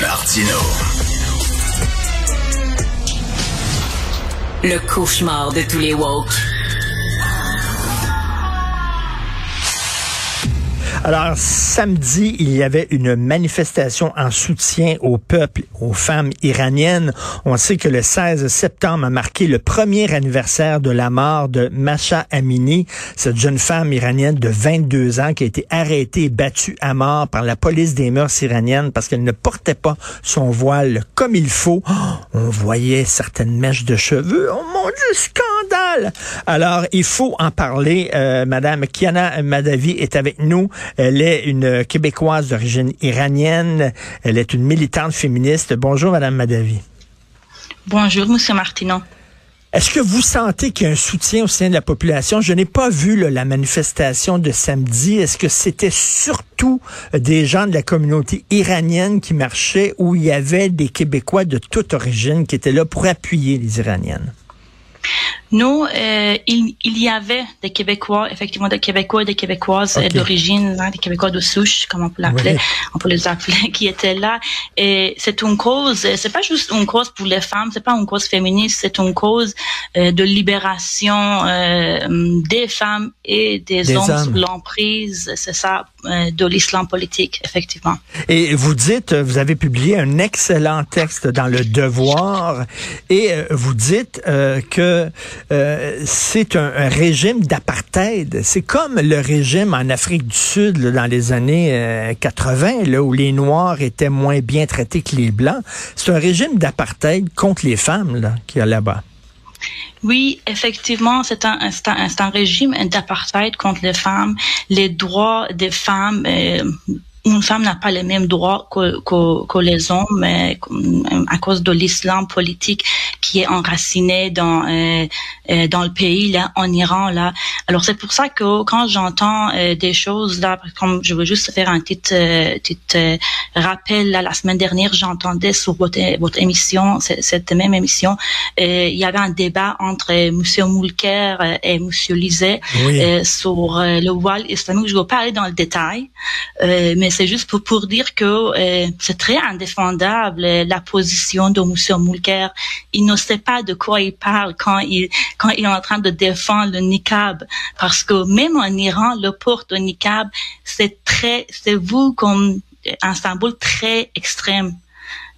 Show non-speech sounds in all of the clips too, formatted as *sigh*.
Martino. Le cauchemar de tous les woke. Alors, samedi, il y avait une manifestation en soutien au peuple, aux femmes iraniennes. On sait que le 16 septembre a marqué le premier anniversaire de la mort de Masha Amini, cette jeune femme iranienne de 22 ans qui a été arrêtée et battue à mort par la police des mœurs iraniennes parce qu'elle ne portait pas son voile comme il faut. Oh, on voyait certaines mèches de cheveux. Oh mon Dieu, Alors, il faut en parler. Euh, Madame Kiana Madavi est avec nous. Elle est une Québécoise d'origine iranienne. Elle est une militante féministe. Bonjour, Madame Madavi. Bonjour, Monsieur Martineau. Est-ce que vous sentez qu'il y a un soutien au sein de la population? Je n'ai pas vu la manifestation de samedi. Est-ce que c'était surtout des gens de la communauté iranienne qui marchaient ou il y avait des Québécois de toute origine qui étaient là pour appuyer les Iraniennes? Nous, euh, il, il, y avait des Québécois, effectivement des Québécois et des Québécoises euh, d'origine, hein, des Québécois de souche, comme on peut l'appeler, on peut les appeler, *laughs* qui étaient là. Et c'est une cause, euh, c'est pas juste une cause pour les femmes, c'est pas une cause féministe, c'est une cause euh, de libération euh, des femmes et des, hommes, sous l'emprise, c'est ça, de l'islam politique, effectivement. Et vous dites, vous avez publié un excellent texte dans le Devoir, et vous dites que euh, c'est un, régime d'apartheid. C'est comme le régime en Afrique du Sud dans les années 80, euh, où les Noirs étaient moins bien traités que les Blancs. C'est un régime d'apartheid contre les femmes là, qu'il y a là-bas. Oui, effectivement, c'est un, régime d'apartheid contre les femmes. Les droits des femmes euh, une femme n'a pas les mêmes droits que, que, que les hommes euh, à cause de l'islam politique qui est enraciné dans euh, euh, dans le pays là en Iran là. Alors c'est pour ça que quand j'entends des choses là, comme je veux juste faire un petit petit rappel là, la semaine dernière j'entendais sur votre votre émission cette même émission il y avait un débat entre Monsieur Moulker et Monsieur Lisset sur le voile islamique. Je vais pas aller dans le détail, mais c'est juste pour, pour dire que euh, c'est très indéfendable euh, la position de M. Moulker. Il ne sait pas de quoi il parle quand il quand il est en train de défendre le niqab, parce que même en Iran, le port de niqab, c'est très, c'est vu comme un symbole très extrême.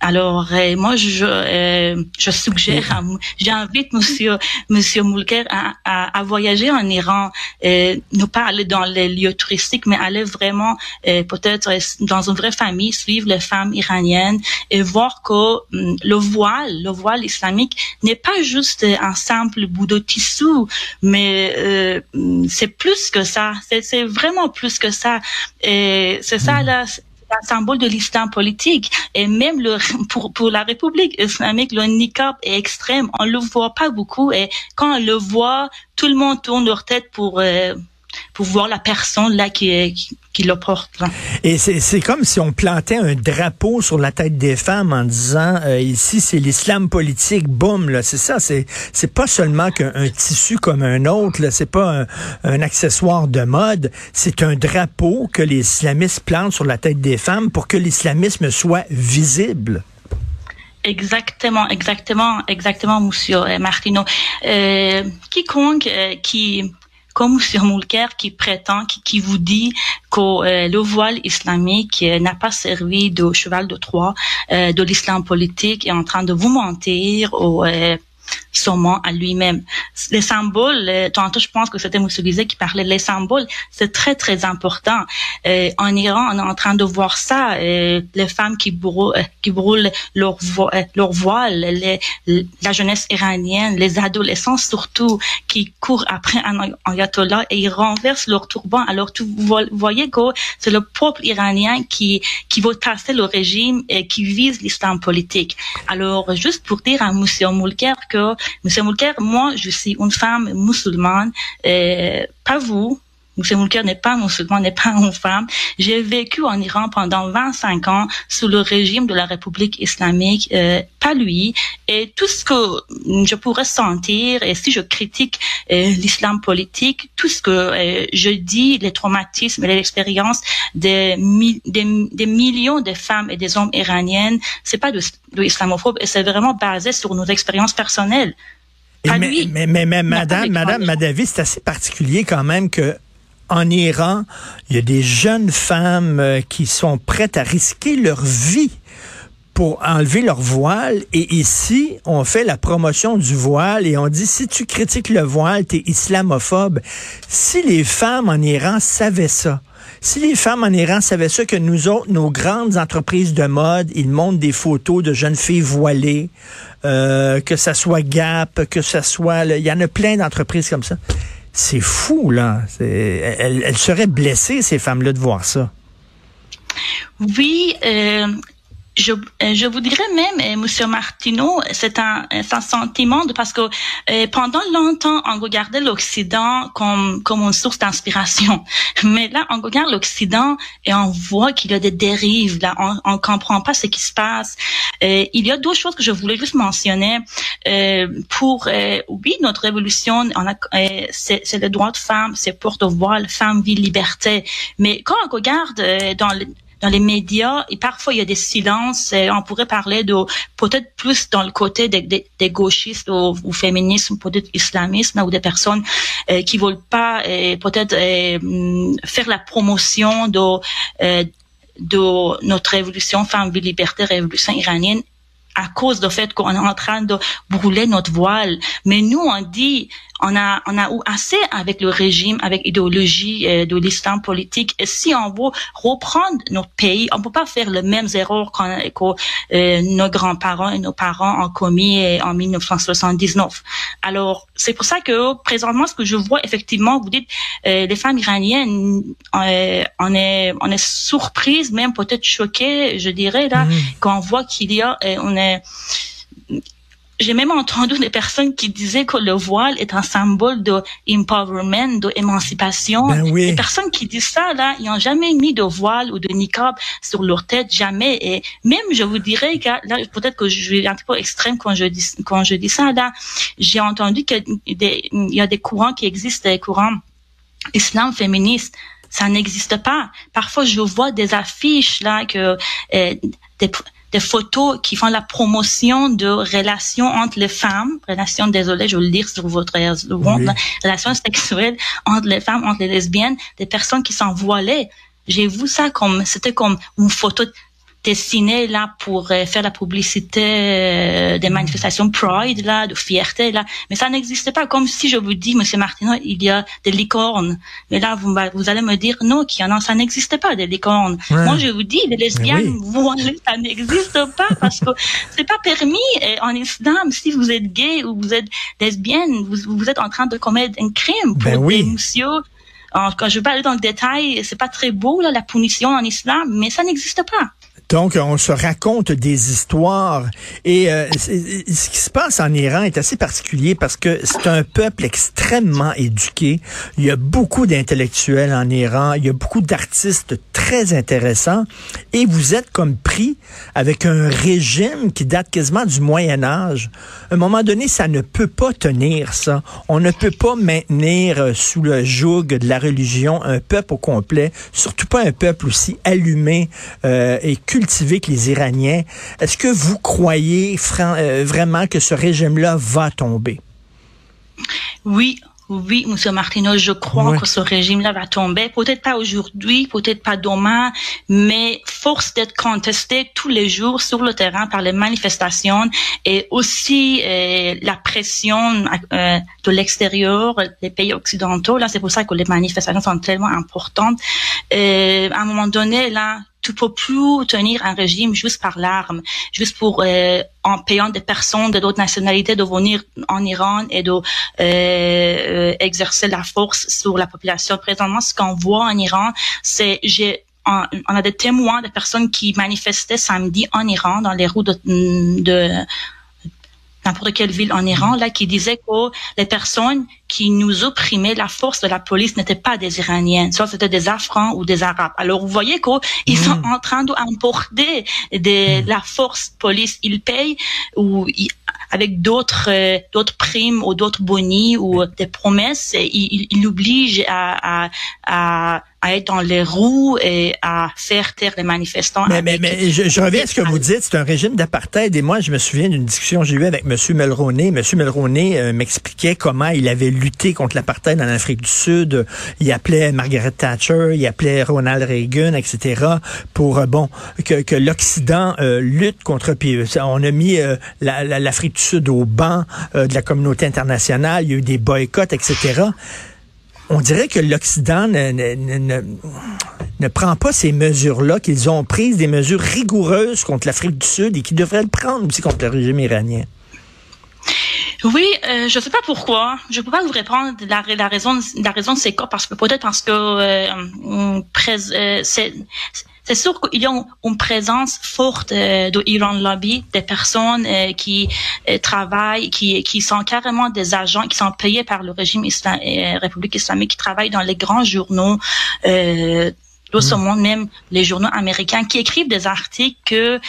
Alors euh, moi je euh, je suggère, j'invite Monsieur Monsieur Moulker à, à, à, voyager en Iran, euh, ne pas aller dans les lieux touristiques, mais aller vraiment euh, peut-être dans une vraie famille, suivre les femmes iraniennes et voir que hum, le voile, le voile islamique n'est pas juste un simple bout de tissu, mais hum, c'est plus que ça. C'est vraiment plus que ça. Et c'est ça là un symbole de l'islam politique. Et même le, pour, pour la République islamique, le niqab est extrême. On le voit pas beaucoup. Et quand on le voit, tout le monde tourne leur tête pour, euh, pour voir la personne là qui, qui, qui le porte. Et c'est comme si on plantait un drapeau sur la tête des femmes en disant euh, ici c'est l'islam politique, boum là, c'est ça, c'est c'est pas seulement qu'un tissu comme un autre, là, c'est pas un, un, accessoire de mode, c'est un drapeau que les islamistes plantent sur la tête des femmes pour que l'islamisme soit visible. Exactement, exactement, exactement, Monsieur Martino. Euh, quiconque euh, qui comme M. Moulker qui prétend, qui, vous dit que euh, le voile islamique euh, n'a pas servi de cheval de Troie euh, de l'islam politique est en train de vous mentir ou sûrement à lui-même. Les symboles, euh, tantôt je pense que c'était Moussoulizé qui parlait, les symboles, c'est très très important. Euh, en Iran, on est en train de voir ça, euh, les femmes qui brûlent, euh, qui brûlent leur, vo euh, leur voile, les, la jeunesse iranienne, les adolescents surtout, qui courent après un ayatollah et ils renversent leur turban. Alors vous voyez que c'est le peuple iranien qui qui veut tasser le régime et qui vise l'islam politique. Alors juste pour dire à Monsieur Moulker que Monsieur Moulker, moi, je suis une femme musulmane, euh, pas vous, Moulker n'est pas musulman, n'est pas une femme. J'ai vécu en Iran pendant 25 ans sous le régime de la République islamique, euh, pas lui. Et tout ce que je pourrais sentir, et si je critique euh, l'islam politique, tout ce que euh, je dis, les traumatismes et l'expérience des, des, millions de femmes et des hommes iraniennes, c'est pas de, de islamophobe, et c'est vraiment basé sur nos expériences personnelles. mais, mais, mais, madame, madame Madavi, c'est assez particulier quand même que en Iran, il y a des jeunes femmes euh, qui sont prêtes à risquer leur vie pour enlever leur voile. Et ici, on fait la promotion du voile et on dit, si tu critiques le voile, tu es islamophobe. Si les femmes en Iran savaient ça, si les femmes en Iran savaient ça, que nous autres, nos grandes entreprises de mode, ils montrent des photos de jeunes filles voilées, euh, que ça soit Gap, que ça soit... Il y en a plein d'entreprises comme ça. C'est fou, là. Elles, elles seraient blessées, ces femmes-là, de voir ça. Oui, euh, je, euh, je vous dirais même, euh, Monsieur Martineau, c'est un, un sentiment de parce que euh, pendant longtemps on regardait l'Occident comme comme une source d'inspiration, *laughs* mais là on regarde l'Occident et on voit qu'il y a des dérives. Là, on, on comprend pas ce qui se passe. Euh, il y a deux choses que je voulais juste mentionner. Euh, pour oui, notre révolution, on a c'est le droit de femme, c'est porte-voile, femme, vie, liberté. Mais quand on regarde dans le dans les médias et parfois il y a des silences. Et on pourrait parler de peut-être plus dans le côté des, des, gauchistes ou, ou féministes, peut-être islamisme ou des personnes euh, qui veulent pas euh, peut-être euh, faire la promotion de euh, de notre révolution femme liberté révolution iranienne à cause du fait qu'on est en train de brûler notre voile. Mais nous, on dit, on a, on a eu assez avec le régime, avec l'idéologie euh, de l'islam politique. Et si on veut reprendre notre pays, on peut pas faire les mêmes erreurs que euh, nos grands-parents et nos parents ont commis euh, en 1979. Alors, c'est pour ça que présentement, ce que je vois effectivement, vous dites, les femmes iraniennes, on est, on est surprise, même peut-être choquées, je dirais là, mmh. quand on voit qu'il y a, on est j'ai même entendu des personnes qui disaient que le voile est un symbole de empowerment, de émancipation. Ben oui. Les personnes qui disent ça, là, ils n'ont jamais mis de voile ou de niqab sur leur tête, jamais. Et même, je vous dirais que, là, peut-être que je suis un peu extrême quand je dis, quand je dis ça, là, j'ai entendu qu'il y a des courants qui existent, des courants islam féministes ça n'existe pas. Parfois, je vois des affiches là que euh, des, des photos qui font la promotion de relations entre les femmes, relations, désolé, je vais le dire sur votre oui. relations sexuelles entre les femmes, entre les lesbiennes, des personnes qui sont voilées. J'ai vu ça comme, c'était comme une photo dessiné là pour euh, faire la publicité euh, des manifestations Pride là, de fierté là, mais ça n'existe pas. Comme si je vous dis, Monsieur Martineau, il y a des licornes, mais là vous, vous allez me dire non, qu'il y en a, ça n'existe pas des licornes. Moi je vous dis, les lesbiennes, oui. ça n'existe pas parce que *laughs* c'est pas permis et en islam. Si vous êtes gay ou vous êtes lesbienne, vous, vous êtes en train de commettre un crime pour ben oui. des monsieur. quand je vais pas aller dans le détail, c'est pas très beau là la punition en islam, mais ça n'existe pas. Donc, on se raconte des histoires. Et euh, ce qui se passe en Iran est assez particulier parce que c'est un peuple extrêmement éduqué. Il y a beaucoup d'intellectuels en Iran. Il y a beaucoup d'artistes très intéressants. Et vous êtes comme pris avec un régime qui date quasiment du Moyen Âge. À un moment donné, ça ne peut pas tenir ça. On ne peut pas maintenir euh, sous le joug de la religion un peuple au complet, surtout pas un peuple aussi allumé euh, et culturel que les Iraniens. Est-ce que vous croyez euh, vraiment que ce régime-là va tomber? Oui, oui, Monsieur Martineau, je crois que ce régime-là va tomber. Peut-être pas aujourd'hui, peut-être pas demain, mais force d'être contesté tous les jours sur le terrain par les manifestations et aussi euh, la pression euh, de l'extérieur, des pays occidentaux. Là, c'est pour ça que les manifestations sont tellement importantes. À un moment donné, là, tu peux plus tenir un régime juste par l'arme, juste pour euh, en payant des personnes de d'autres nationalités de venir en Iran et de euh, euh, exercer la force sur la population. Présentement, ce qu'on voit en Iran, c'est j'ai on, a des témoins de personnes qui manifestaient samedi en Iran dans les rues de, de n'importe quelle ville en Iran, là, qui disait que les personnes qui nous opprimaient, la force de la police n'étaient pas des Iraniens, soit c'était des Afghans ou des Arabes. Alors, vous voyez qu'ils sont mm. en train d'emporter de mm. la force police. Ils payent ou avec d'autres euh, d'autres primes ou d'autres bonis ou des promesses, ils, ils, l'obligent à, à, à à être dans les roues et à faire taire les manifestants. Mais, mais, mais je, reviens à ce que vous dites, c'est un régime d'apartheid. Et moi, je me souviens d'une discussion que j'ai eue avec M. Mulroney. M. Mulroney euh, m'expliquait comment il avait lutté contre l'apartheid en Afrique du Sud. Il appelait Margaret Thatcher, il appelait Ronald Reagan, etc. pour, euh, bon, que, que l'Occident euh, lutte contre... Puis on a mis l'Afrique du Sud au banc de la communauté internationale. Il y a eu des boycotts, etc on dirait que l'Occident ne, prend pas ces mesures-là, qu'ils ont prises des mesures rigoureuses contre l'Afrique du Sud et qu'ils devraient le prendre aussi contre le régime iranien. Oui, euh, je ne sais pas pourquoi. Je ne peux pas vous répondre la, la raison. La raison, c'est Parce que peut-être parce que euh, euh c'est sûr qu'il y a une présence forte euh, de Iran Lobby, des personnes euh, qui euh, travaillent, qui, qui sont carrément des agents, qui sont payés par le régime islam, République islamique, qui travaillent dans les grands journaux. Euh, de monde, même les journaux américains, qui écrivent des articles que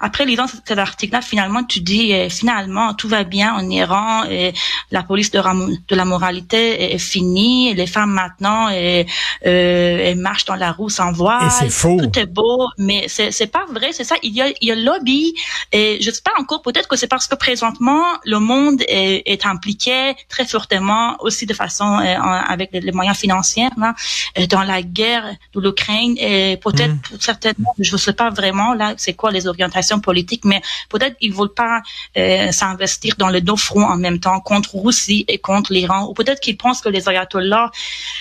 après lisant cet article-là, finalement, tu dis euh, finalement tout va bien en Iran, et la police de, de la moralité est, finie, les femmes maintenant et, euh, elles marchent dans la roue sans voile. Et c'est faux. Tout est beau, mais c'est c'est pas vrai, c'est ça. Il y a il y a lobby et je sais pas encore. Peut-être que c'est parce que présentement le monde est, est impliqué très fortement aussi de façon euh, avec les, moyens financiers là, euh, dans la guerre de l'Ukraine et peut-être mm. certainement, je sais pas vraiment là, c'est quoi les orientations politiques, mais peut-être ils veulent pas euh, s'investir dans les deux fronts en même temps contre Russie et contre l'Iran, ou peut-être qu'ils pensent que les ayatollahs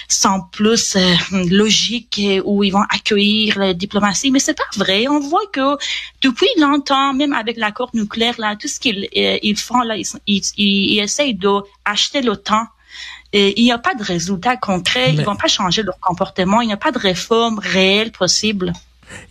sont plus euh, logiques ou ils vont accueillir la diplomatie, mais c'est pas vrai. On voit que depuis longtemps, même avec l'accord nucléaire là, tout ce qu'ils euh, ils font là, ils, ils, ils essayent d'acheter le temps et il n'y a pas de résultat concret. Ils vont pas changer leur comportement. Il n'y a pas de réforme réelle possible.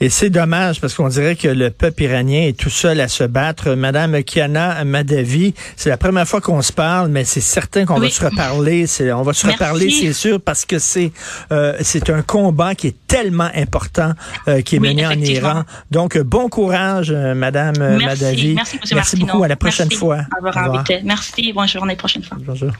Et c'est dommage parce qu'on dirait que le peuple iranien est tout seul à se battre. Madame Kiana Madavi, c'est la première fois qu'on se parle, mais c'est certain qu'on va se reparler. On va se reparler, c'est sûr, parce que c'est euh, c'est un combat qui est tellement important euh, qui est mené en Iran. Donc bon courage, euh, Madame Madavi. Merci, Merci beaucoup. À la prochaine fois. Merci. Bonne journée. Prochaine fois. Bonjour.